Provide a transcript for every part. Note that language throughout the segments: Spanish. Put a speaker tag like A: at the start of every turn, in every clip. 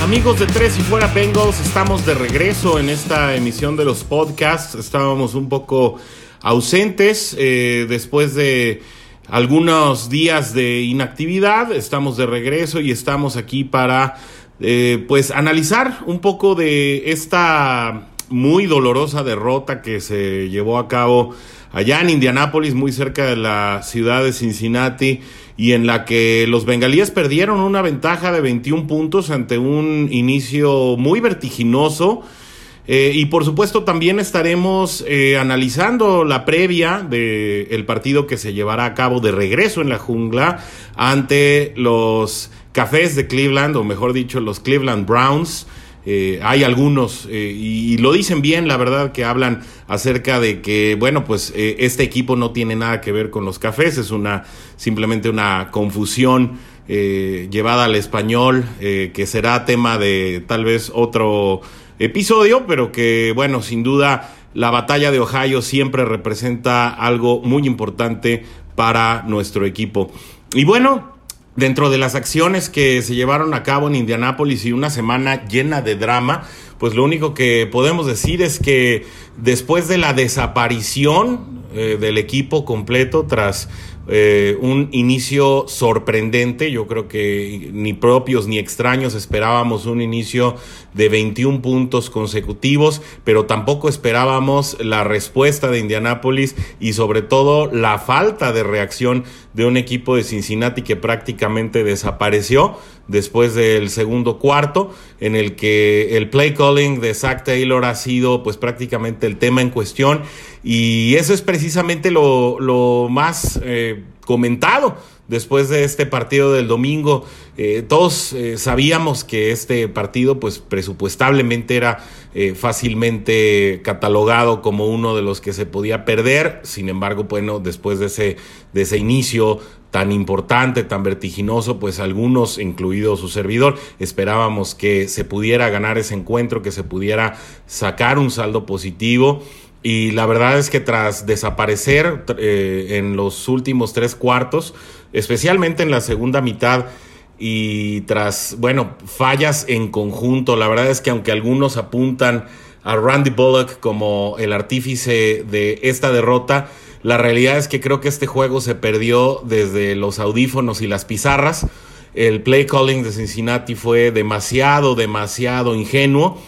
A: Amigos de Tres y Fuera Bengals, estamos de regreso en esta emisión de los podcasts. Estábamos un poco ausentes eh, después de algunos días de inactividad. Estamos de regreso y estamos aquí para eh, pues analizar un poco de esta muy dolorosa derrota que se llevó a cabo allá en Indianápolis, muy cerca de la ciudad de Cincinnati y en la que los bengalíes perdieron una ventaja de 21 puntos ante un inicio muy vertiginoso. Eh, y por supuesto también estaremos eh, analizando la previa del partido que se llevará a cabo de regreso en la jungla ante los Cafés de Cleveland, o mejor dicho, los Cleveland Browns. Eh, hay algunos, eh, y, lo dicen bien, la verdad, que hablan acerca de que, bueno, pues eh, este equipo no tiene nada que ver con los cafés, es una simplemente una confusión llevada al español, que será tema de tal vez otro episodio, pero que, bueno, sin duda la batalla de Ohio siempre representa algo muy importante para nuestro equipo. Y bueno, Dentro de las acciones que se llevaron a cabo en Indianápolis y una semana llena de drama, pues lo único que podemos decir es que después de la desaparición eh, del equipo completo tras eh, un inicio sorprendente. Yo creo que ni propios ni extraños esperábamos un inicio de 21 puntos consecutivos, pero tampoco esperábamos la respuesta de Indianápolis y sobre todo la falta de reacción de un equipo de Cincinnati que prácticamente desapareció después del segundo cuarto, en el que el play calling de Zach Taylor ha sido pues prácticamente el tema en cuestión y eso es precisamente lo, más eh, comentado después de este partido del domingo. Eh, todos eh, sabíamos que este partido, pues presupuestablemente era fácilmente catalogado como uno de los que se podía perder. Sin embargo, bueno, después de ese, de ese inicio tan importante, tan vertiginoso, pues algunos, incluido su servidor, esperábamos que se pudiera ganar ese encuentro, que se pudiera sacar un saldo positivo. Y la verdad es que tras desaparecer eh, en los últimos tres cuartos, especialmente en la segunda mitad, y tras, bueno, fallas en conjunto, la verdad es que aunque algunos apuntan a Randy Bullock como el artífice de esta derrota, la realidad es que creo que este juego se perdió desde los audífonos y las pizarras. El play calling de Cincinnati fue demasiado, demasiado ingenuo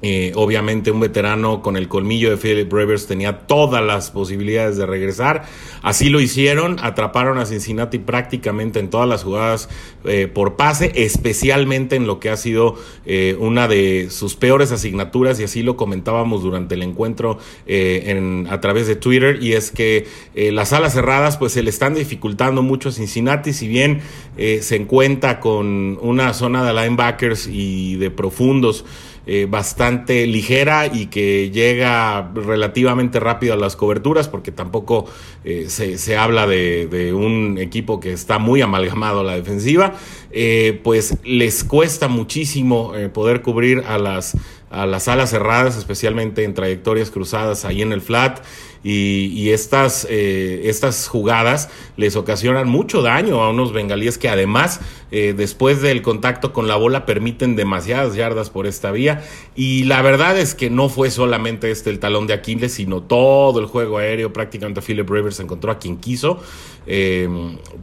A: eh, obviamente un veterano con el colmillo de Philip Rivers tenía todas las posibilidades de regresar. Así lo hicieron, atraparon a Cincinnati prácticamente en todas las jugadas eh, por pase, especialmente en lo que ha sido eh, una de sus peores asignaturas y así lo comentábamos durante el encuentro en, a través de Twitter y es que las alas cerradas pues se le están dificultando mucho a Cincinnati, si bien se encuentra con una zona de linebackers y de profundos eh, bastante ligera y que llega relativamente rápido a las coberturas, porque tampoco eh, se, habla de, un equipo que está muy amalgamado a la defensiva, eh, pues les cuesta muchísimo poder cubrir a las, a las alas cerradas, especialmente en trayectorias cruzadas ahí en el flat y, estas, eh, estas jugadas les ocasionan mucho daño a unos bengalíes que además eh, después del contacto con la bola permiten demasiadas yardas por esta vía. Y la verdad es que no fue solamente este el talón de Aquiles sino todo el juego aéreo. Prácticamente Philip Rivers encontró a quien quiso. Eh,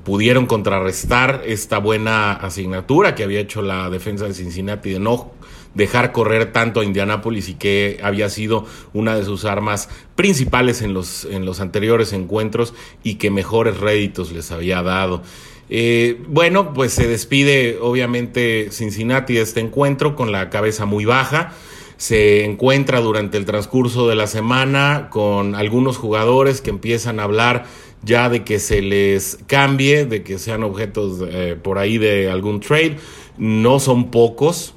A: pudieron contrarrestar esta buena asignatura que había hecho la defensa de Cincinnati de no dejar correr tanto a Indianápolis y que había sido una de sus armas principales en los, en los anteriores encuentros y que mejores réditos les había dado. Eh, bueno, pues se despide obviamente Cincinnati de este encuentro con la cabeza muy baja. Se encuentra durante el transcurso de la semana con algunos jugadores que empiezan a hablar ya de que se les cambie, de que sean objetos eh, por ahí de algún trade. No son pocos,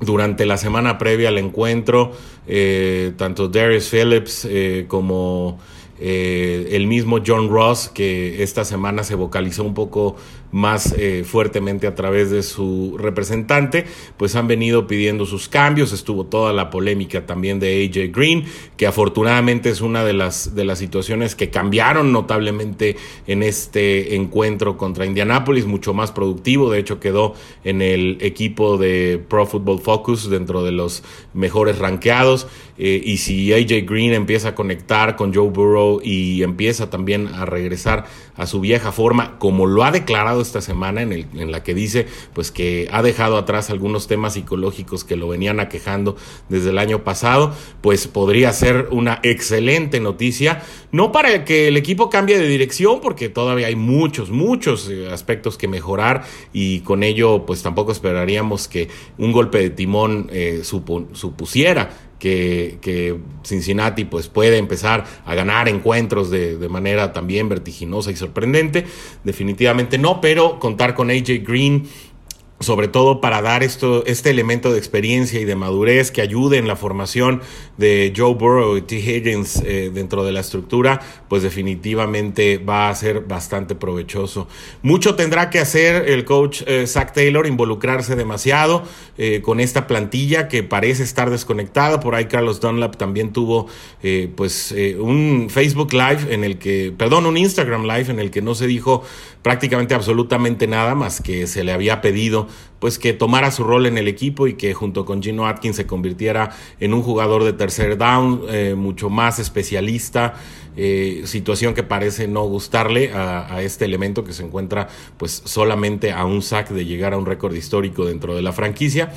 A: durante la semana previa al encuentro, eh, tanto Darius Phillips eh, como eh, el mismo John Ross, que esta semana se vocalizó un poco más eh, fuertemente a través de su representante, pues han venido pidiendo sus cambios. Estuvo toda la polémica también de AJ Green, que afortunadamente es una de las, de las situaciones que cambiaron notablemente en este encuentro contra Indianapolis, mucho más productivo. De hecho, quedó en el equipo de Pro Football Focus dentro de los mejores ranqueados. Eh, y si AJ Green empieza a conectar con Joe Burrow y empieza también a regresar a su vieja forma, como lo ha declarado esta semana, en, la que dice pues que ha dejado atrás algunos temas psicológicos que lo venían aquejando desde el año pasado, pues podría ser una excelente noticia, no para que el equipo cambie de dirección, porque todavía hay muchos, muchos eh, aspectos que mejorar y con ello pues tampoco esperaríamos que un golpe de timón eh, supusiera que, que, Cincinnati pues puede empezar a ganar encuentros de, de, manera también vertiginosa y sorprendente. Definitivamente no, pero contar con AJ Green sobre todo para dar esto, este elemento de experiencia y de madurez que ayude en la formación de Joe Burrow y T. Higgins eh, dentro de la estructura, pues definitivamente va a ser bastante provechoso. Mucho tendrá que hacer el coach eh, Zach Taylor, involucrarse demasiado eh, con esta plantilla que parece estar desconectada. Por ahí Carlos Dunlap también tuvo pues un Facebook Live en el que, perdón, un Instagram Live en el que no se dijo prácticamente absolutamente nada más que se le había pedido pues que tomara su rol en el equipo y que junto con Gino Atkins se convirtiera en un jugador de tercer down eh, mucho más especialista. Eh, situación que parece no gustarle a, este elemento que se encuentra pues solamente a un sack de llegar a un récord histórico dentro de la franquicia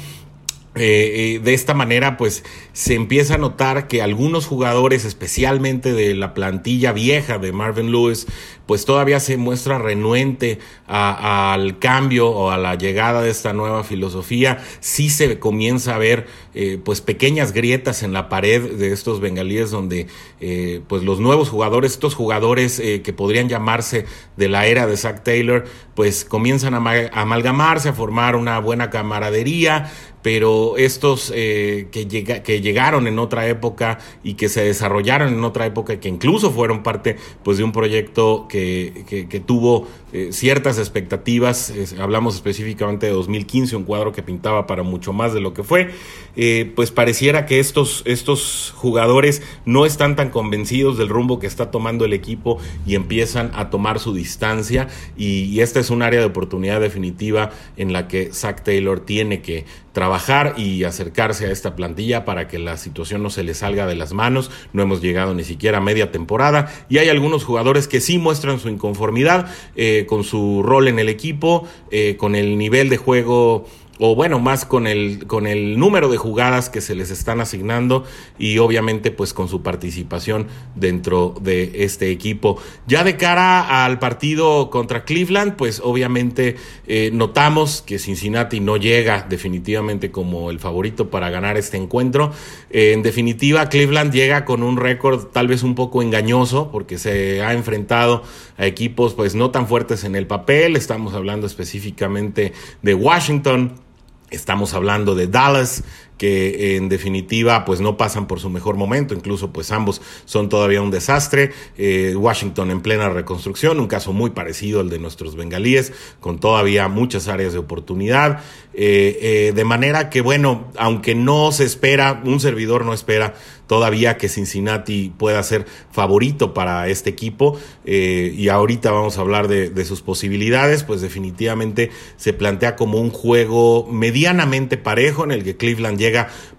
A: eh, de esta manera, pues se empieza a notar que algunos jugadores, especialmente de la plantilla vieja de Marvin Lewis, pues todavía se muestra renuente al cambio o a la llegada de esta nueva filosofía. Sí se comienza a ver eh, pues pequeñas grietas en la pared de estos bengalíes donde eh, pues los nuevos jugadores, estos jugadores eh, que podrían llamarse de la era de Zach Taylor, pues comienzan a, amalgamarse, a formar una buena camaradería, pero estos que, que llegaron en otra época y que se desarrollaron en otra época que incluso fueron parte pues de un proyecto que que, tuvo eh, ciertas expectativas. hablamos específicamente de 2015, un cuadro que pintaba para mucho más de lo que fue. Eh, pues pareciera que estos, estos jugadores no están tan convencidos del rumbo que está tomando el equipo y empiezan a tomar su distancia. Y, esta es un área de oportunidad definitiva en la que Zach Taylor tiene que trabajar y acercarse a esta plantilla para que la situación no se le salga de las manos. No hemos llegado ni siquiera a media temporada y hay algunos jugadores que sí muestran su inconformidad eh, con su rol en el equipo, eh, con el nivel de juego o bueno, más con el, con el número de jugadas que se les están asignando y obviamente pues con su participación dentro de este equipo. Ya de cara al partido contra Cleveland, pues obviamente eh, notamos que Cincinnati no llega definitivamente como el favorito para ganar este encuentro. Eh, en definitiva, Cleveland llega con un récord tal vez un poco engañoso porque se ha enfrentado a equipos pues no tan fuertes en el papel. Estamos hablando específicamente de Washington Estamos hablando de Dallas, que en definitiva pues no pasan por su mejor momento, incluso pues ambos son todavía un desastre. Eh, Washington en plena reconstrucción, un caso muy parecido al de nuestros bengalíes, con todavía muchas áreas de oportunidad. Eh, eh, de manera que bueno, aunque no se espera, un servidor no espera todavía que Cincinnati pueda ser favorito para este equipo y ahorita vamos a hablar de, de, sus posibilidades, pues definitivamente se plantea como un juego medianamente parejo en el que Cleveland llega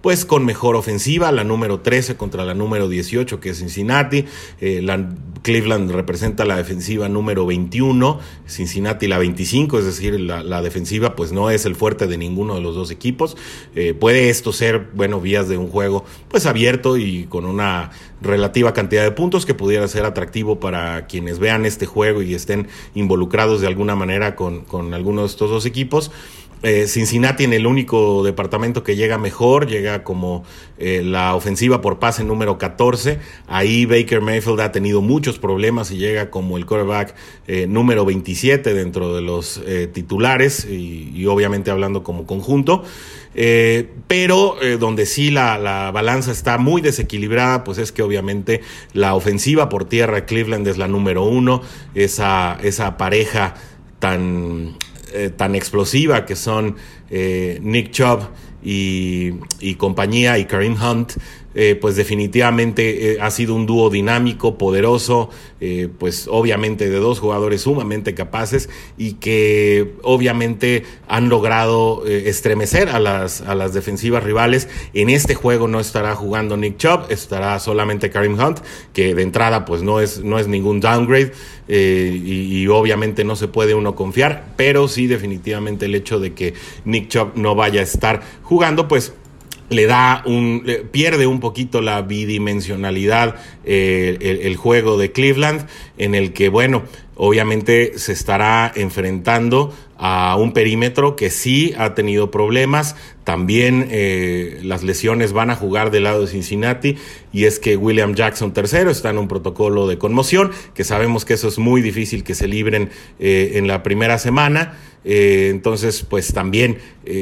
A: pues con mejor ofensiva, la número 13 contra la número 18 que es Cincinnati, eh, la Cleveland representa la defensiva número 21, Cincinnati la 25, es decir, la, la defensiva pues no es el fuerte de ninguno de los dos equipos, eh, puede esto ser, bueno, vías de un juego pues abierto y con una relativa cantidad de puntos que pudiera ser atractivo para quienes vean este juego y estén involucrados de alguna manera con, con alguno de estos dos equipos. Eh, Cincinnati en el único departamento que llega mejor, llega como eh, la ofensiva por pase número 14. Ahí Baker Mayfield ha tenido muchos problemas y llega como el quarterback eh, número 27 dentro de los titulares y, obviamente hablando como conjunto. pero donde sí la, la, balanza está muy desequilibrada, pues es que obviamente la ofensiva por tierra Cleveland es la número uno, esa, esa pareja tan, tan explosiva que son Nick Chubb y, y compañía y Kareem Hunt, eh, pues definitivamente eh, ha sido un dúo dinámico, poderoso, eh, pues obviamente de dos jugadores sumamente capaces y que obviamente han logrado estremecer a las, a las defensivas rivales. En este juego no estará jugando Nick Chubb, estará solamente Karim Hunt, que de entrada pues no es, no es ningún downgrade y, y, obviamente no se puede uno confiar, pero sí definitivamente el hecho de que Nick Chubb no vaya a estar jugando pues le da un, pierde un poquito la bidimensionalidad eh, el, juego de Cleveland, en el que, bueno, obviamente se estará enfrentando a un perímetro que sí ha tenido problemas. También eh, las lesiones van a jugar del lado de Cincinnati y es que William Jackson III está en un protocolo de conmoción, que sabemos que eso es muy difícil que se libren eh, en la primera semana. Eh, entonces, pues también,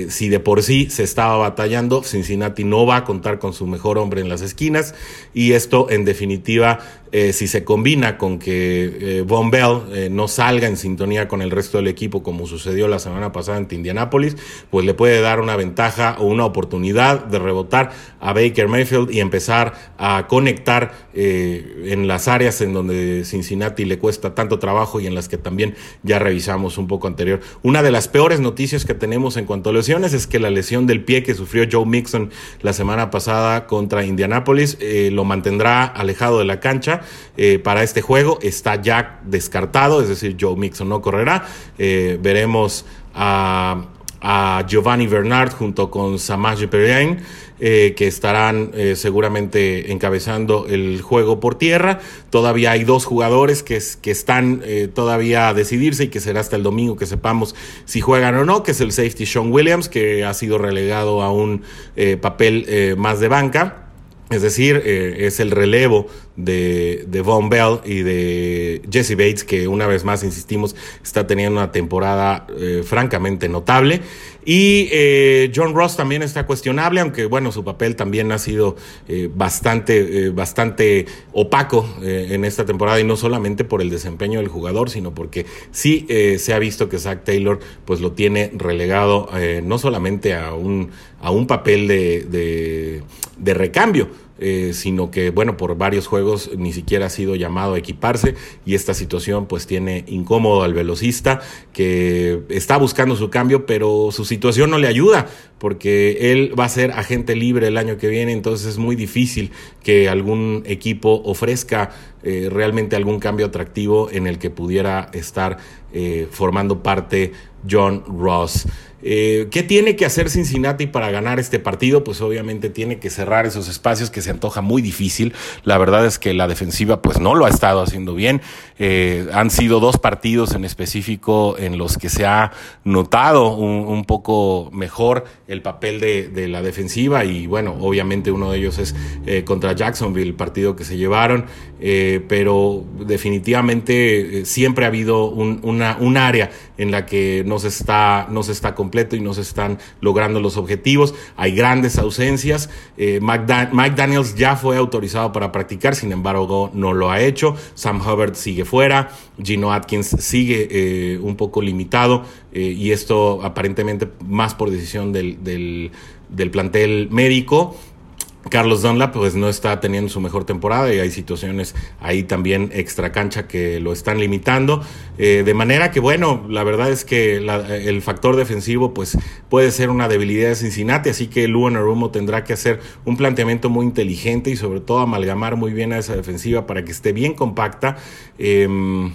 A: si de por sí se estaba batallando, Cincinnati no va a contar con su mejor hombre en las esquinas y esto en definitiva eh, si se combina con que eh, Von Bell eh, no salga en sintonía con el resto del equipo como sucedió la semana pasada en Indianapolis, pues le puede dar una ventaja o una oportunidad de rebotar a Baker Mayfield y empezar a conectar en las áreas en donde Cincinnati le cuesta tanto trabajo y en las que también ya revisamos un poco anterior. Una de las peores noticias que tenemos en cuanto a lesiones es que la lesión del pie que sufrió Joe Mixon la semana pasada contra Indianapolis lo mantendrá alejado de la cancha eh, para este juego. Está ya descartado, es decir, Joe Mixon no correrá. Eh, veremos a, Giovanni Bernard junto con Samaj Perrien. Eh, que estarán seguramente encabezando el juego por tierra. Todavía hay dos jugadores que, que están todavía a decidirse y que será hasta el domingo que sepamos si juegan o no, que es el safety Sean Williams, que ha sido relegado a un papel más de banca. Es decir, eh, es el relevo de, de, Von Bell y de Jesse Bates, que una vez más, insistimos, está teniendo una temporada eh, francamente notable. Y eh, John Ross también está cuestionable, aunque bueno, su papel también ha sido bastante, bastante opaco en esta temporada y no solamente por el desempeño del jugador, sino porque sí se ha visto que Zach Taylor pues lo tiene relegado no solamente a un, a un papel de, de recambio, eh, sino que, bueno, por varios juegos ni siquiera ha sido llamado a equiparse y esta situación pues tiene incómodo al velocista que está buscando su cambio, pero su situación no le ayuda porque él va a ser agente libre el año que viene, entonces es muy difícil que algún equipo ofrezca eh, realmente algún cambio atractivo en el que pudiera estar eh, formando parte John Ross. Eh, ¿Qué tiene que hacer Cincinnati para ganar este partido? Pues obviamente tiene que cerrar esos espacios que se antoja muy difícil. La verdad es que la defensiva pues no lo ha estado haciendo bien. Eh, han sido dos partidos en específico en los que se ha notado un, poco mejor el papel de, la defensiva y bueno, obviamente uno de ellos es eh, contra Jacksonville, el partido que se llevaron, pero definitivamente siempre ha habido un, área en la que no se está, no se está y no se están logrando los objetivos. Hay grandes ausencias. Eh, Mike, Daniels ya fue autorizado para practicar, sin embargo no lo ha hecho. Sam Hubbard sigue fuera. Gino Atkins sigue eh, un poco limitado eh, y esto aparentemente más por decisión del, del, del plantel médico. Carlos Dunlap pues no está teniendo su mejor temporada y hay situaciones ahí también extra cancha que lo están limitando. Eh, de manera que bueno, la verdad es que el factor defensivo pues puede ser una debilidad de Cincinnati, así que Luan Arumo tendrá que hacer un planteamiento muy inteligente y sobre todo amalgamar muy bien a esa defensiva para que esté bien compacta. Em,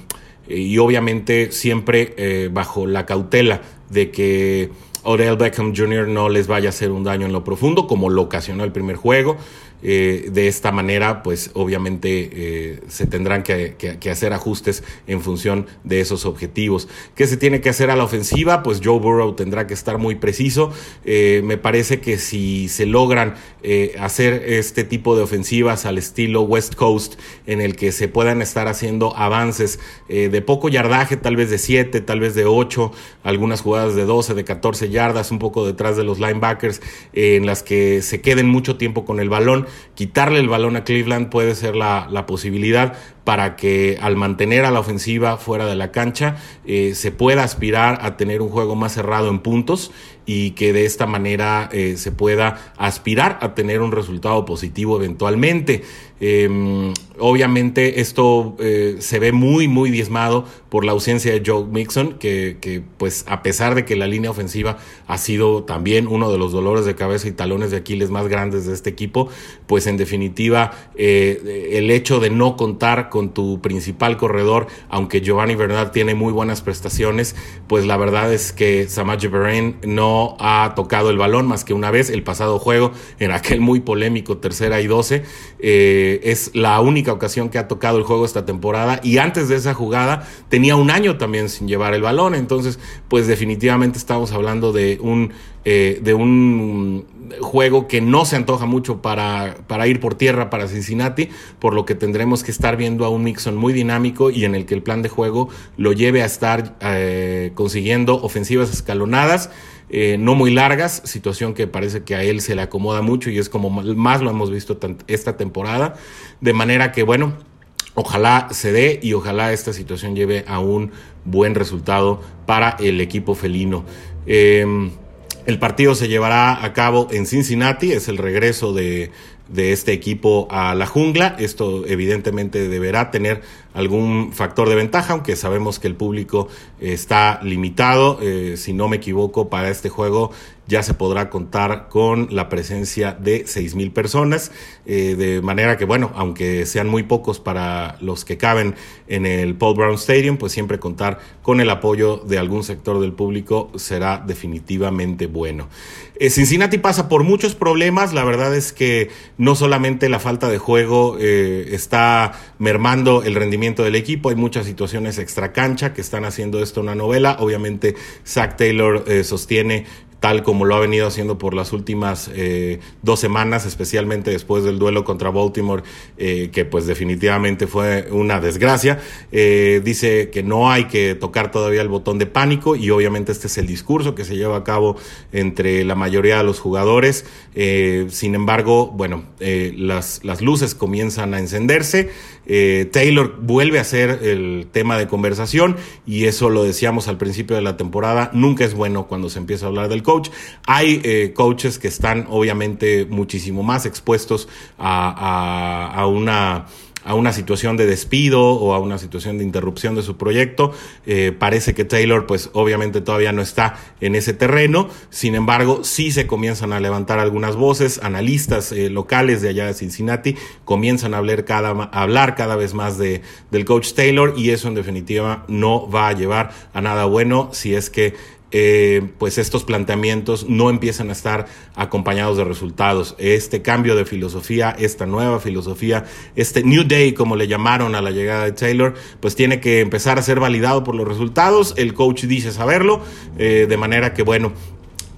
A: y obviamente siempre eh, bajo la cautela de que Odell Beckham Jr. no les vaya a hacer un daño en lo profundo, como lo ocasionó el primer juego. Eh, de esta manera, pues obviamente eh, se tendrán que, hacer ajustes en función de esos objetivos. ¿Qué se tiene que hacer a la ofensiva? Pues Joe Burrow tendrá que estar muy preciso. Eh, me parece que si se logran hacer este tipo de ofensivas al estilo West Coast, en el que se puedan estar haciendo avances de poco yardaje, tal vez de 7, tal vez de 8, algunas jugadas de 12, de 14 yardas, un poco detrás de los linebackers, en las que se queden mucho tiempo con el balón, quitarle el balón a Cleveland puede ser la, posibilidad para que al mantener a la ofensiva fuera de la cancha eh, se pueda aspirar a tener un juego más cerrado en puntos y que de esta manera eh, se pueda aspirar a tener un resultado positivo eventualmente. Em, obviamente esto eh, se ve muy, muy diezmado por la ausencia de Joe Mixon, que, pues a pesar de que la línea ofensiva ha sido también uno de los dolores de cabeza y talones de Aquiles más grandes de este equipo, pues en definitiva eh, el hecho de no contar con tu principal corredor, aunque Giovanni Bernard tiene muy buenas prestaciones, pues la verdad es que Samaje Beren no ha tocado el balón más que una vez el pasado juego en aquel muy polémico tercera y doce. Eh, es la única ocasión que ha tocado el juego esta temporada y antes de esa jugada un año también sin llevar el balón, entonces pues definitivamente estamos hablando de un, eh, de un juego que no se antoja mucho para, para ir por tierra para Cincinnati, por lo que tendremos que estar viendo a un Mixon muy dinámico y en el que el plan de juego lo lleve a estar eh, consiguiendo ofensivas escalonadas eh, no muy largas, situación que parece que a él se le acomoda mucho y es como más lo hemos visto esta temporada, de manera que bueno, ojalá se dé y ojalá esta situación lleve a un buen resultado para el equipo felino. Em, el partido se llevará a cabo en Cincinnati, es el regreso de, de este equipo a la jungla. Esto evidentemente deberá tener algún factor de ventaja, aunque sabemos que el público está limitado. Eh, si no me equivoco, para este juego ya se podrá contar con la presencia de seis mil personas, eh, de manera que, bueno, aunque sean muy pocos para los que caben en el Paul Brown Stadium, pues siempre contar con el apoyo de algún sector del público será definitivamente bueno. Eh, Cincinnati pasa por muchos problemas, la verdad es que no solamente la falta de juego está mermando el rendimiento, del equipo. Hay muchas situaciones extra cancha que están haciendo esto una novela. Obviamente, Zach Taylor eh, sostiene tal como lo ha venido haciendo por las últimas eh, dos semanas, especialmente después del duelo contra Baltimore, eh, que pues definitivamente fue una desgracia. Eh, dice que no hay que tocar todavía el botón de pánico y obviamente este es el discurso que se lleva a cabo entre la mayoría de los jugadores. sin embargo, bueno, las, las luces comienzan a encenderse. Taylor vuelve a ser el tema de conversación y eso lo decíamos al principio de la temporada. Nunca es bueno cuando se empieza a hablar del hay eh, coaches que están obviamente muchísimo más expuestos a, una a una situación de despido o a una situación de interrupción de su proyecto. Eh, parece que Taylor, pues obviamente todavía no está en ese terreno. Sin embargo, sí se comienzan a levantar algunas voces. Analistas eh, locales de allá de Cincinnati comienzan a hablar cada, hablar cada vez más de, del coach Taylor y eso en definitiva no va a llevar a nada bueno si es que eh, pues estos planteamientos no empiezan a estar acompañados de resultados. Este cambio de filosofía, esta nueva filosofía, este New Day, como le llamaron a la llegada de Taylor, pues tiene que empezar a ser validado por los resultados. El coach dice saberlo, eh, de manera que, bueno,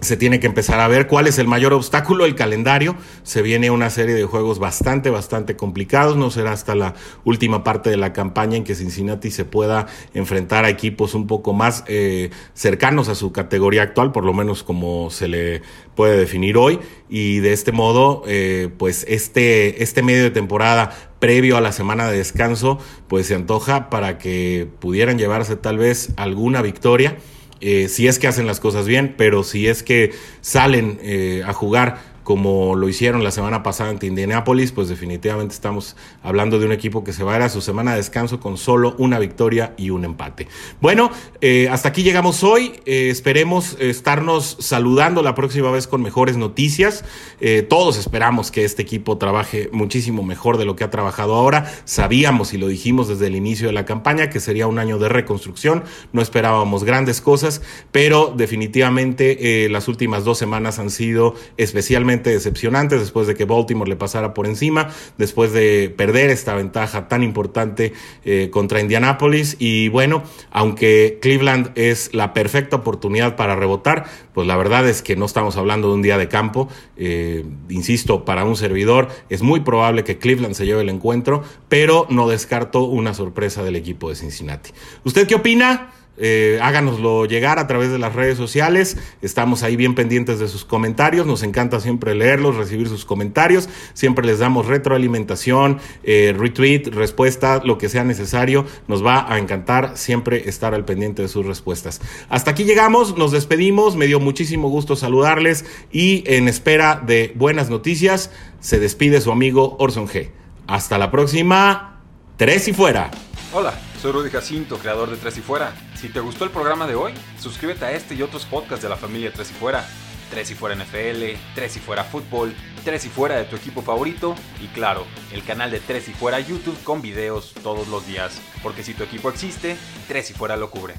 A: se tiene que empezar a ver cuál es el mayor obstáculo, el calendario. Se viene una serie de juegos bastante, bastante complicados. No será hasta la última parte de la campaña en que Cincinnati se pueda enfrentar a equipos un poco más eh, cercanos a su categoría actual, por lo menos como se le puede definir hoy. Y de este modo, eh, pues este, este medio de temporada previo a la semana de descanso, pues se antoja para que pudieran llevarse tal vez alguna victoria eh, si es que hacen las cosas bien, pero si es que salen eh, a jugar como lo hicieron la semana pasada ante Indianapolis, pues definitivamente estamos hablando de un equipo que se va a ir a su semana de descanso con solo una victoria y un empate. Bueno, eh, hasta aquí llegamos hoy. Eh, esperemos estarnos saludando la próxima vez con mejores noticias. Eh, todos esperamos que este equipo trabaje muchísimo mejor de lo que ha trabajado ahora. Sabíamos y lo dijimos desde el inicio de la campaña que sería un año de reconstrucción. No esperábamos grandes cosas, pero definitivamente las últimas dos semanas han sido especialmente decepcionantes después de que Baltimore le pasara por encima, después de perder esta ventaja tan importante eh, contra Indianapolis. Y bueno, aunque Cleveland es la perfecta oportunidad para rebotar, pues la verdad es que no estamos hablando de un día de campo. Eh, insisto, para un servidor es muy probable que Cleveland se lleve el encuentro, pero no descarto una sorpresa del equipo de Cincinnati. ¿Usted qué opina? Eh, háganoslo llegar a través de las redes sociales. Estamos ahí bien pendientes de sus comentarios. Nos encanta siempre leerlos, recibir sus comentarios. Siempre les damos retroalimentación, eh, retweet, respuesta, lo que sea necesario. Nos va a encantar siempre estar al pendiente de sus respuestas. Hasta aquí llegamos, nos despedimos. Me dio muchísimo gusto saludarles y en espera de buenas noticias, se despide su amigo Orson G. Hasta la próxima. Tres y fuera.
B: Hola, soy Rudy Jacinto, creador de Tres y Fuera. Si te gustó el programa de hoy, suscríbete a este y otros podcasts de la familia Tres y Fuera. Tres y Fuera NFL, Tres y Fuera Fútbol, Tres y Fuera de tu equipo favorito y claro, el canal de Tres y Fuera YouTube con videos todos los días. Porque si tu equipo existe, Tres y Fuera lo cubre.